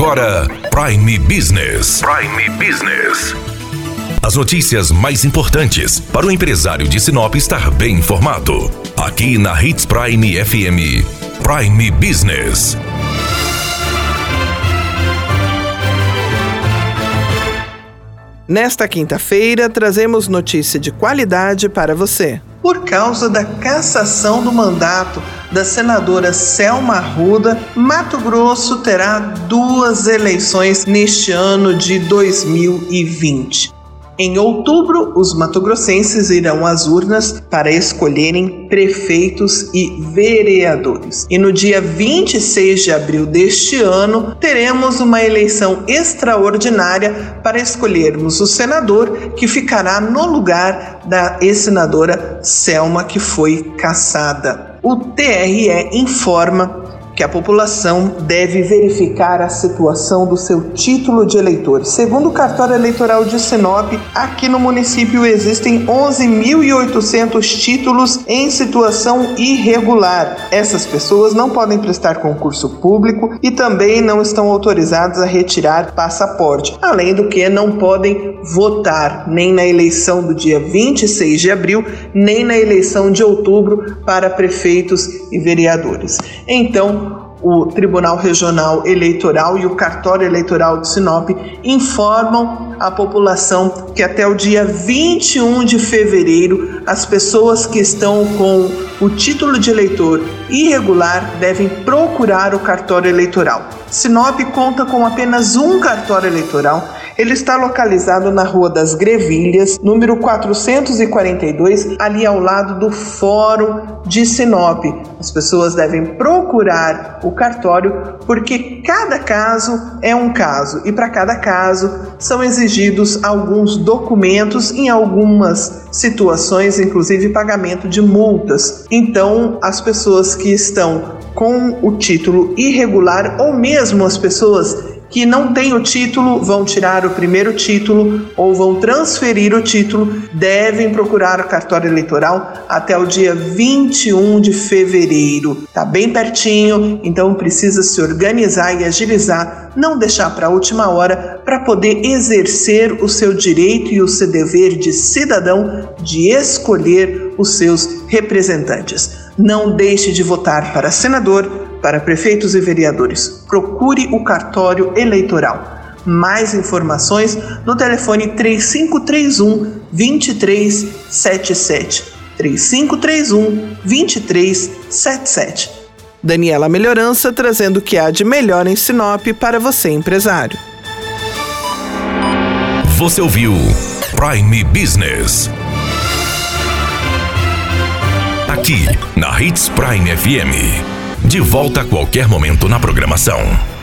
agora Prime Business. Prime Business. As notícias mais importantes para o empresário de Sinop estar bem informado. Aqui na Hits Prime FM. Prime Business. Nesta quinta-feira, trazemos notícia de qualidade para você. Por causa da cassação do mandato da senadora Selma Arruda, Mato Grosso terá duas eleições neste ano de 2020. Em outubro, os matogrossenses irão às urnas para escolherem prefeitos e vereadores. E no dia 26 de abril deste ano, teremos uma eleição extraordinária para escolhermos o senador que ficará no lugar da ex-senadora Selma, que foi cassada. O TRE informa que a população deve verificar a situação do seu título de eleitor. Segundo o cartório eleitoral de Sinop, aqui no município existem 11.800 títulos em situação irregular. Essas pessoas não podem prestar concurso público e também não estão autorizadas a retirar passaporte, além do que não podem votar nem na eleição do dia 26 de abril, nem na eleição de outubro para prefeitos e vereadores. Então, o Tribunal Regional Eleitoral e o Cartório Eleitoral de Sinop informam a população que até o dia 21 de fevereiro as pessoas que estão com o título de eleitor irregular devem procurar o cartório eleitoral. Sinop conta com apenas um cartório eleitoral ele está localizado na Rua das Grevilhas, número 442, ali ao lado do Fórum de Sinop. As pessoas devem procurar o cartório porque cada caso é um caso e para cada caso são exigidos alguns documentos em algumas situações, inclusive pagamento de multas. Então, as pessoas que estão com o título irregular ou mesmo as pessoas que não têm o título vão tirar o primeiro título ou vão transferir o título, devem procurar o cartório eleitoral até o dia 21 de fevereiro. Tá bem pertinho, então precisa se organizar e agilizar, não deixar para a última hora para poder exercer o seu direito e o seu dever de cidadão de escolher os seus representantes. Não deixe de votar para senador para prefeitos e vereadores. Procure o cartório eleitoral. Mais informações no telefone 3531 2377. 3531 2377. Daniela Melhorança trazendo o que há de melhor em Sinop para você, empresário. Você ouviu Prime Business. Aqui, na Hits Prime FM. De volta a qualquer momento na programação.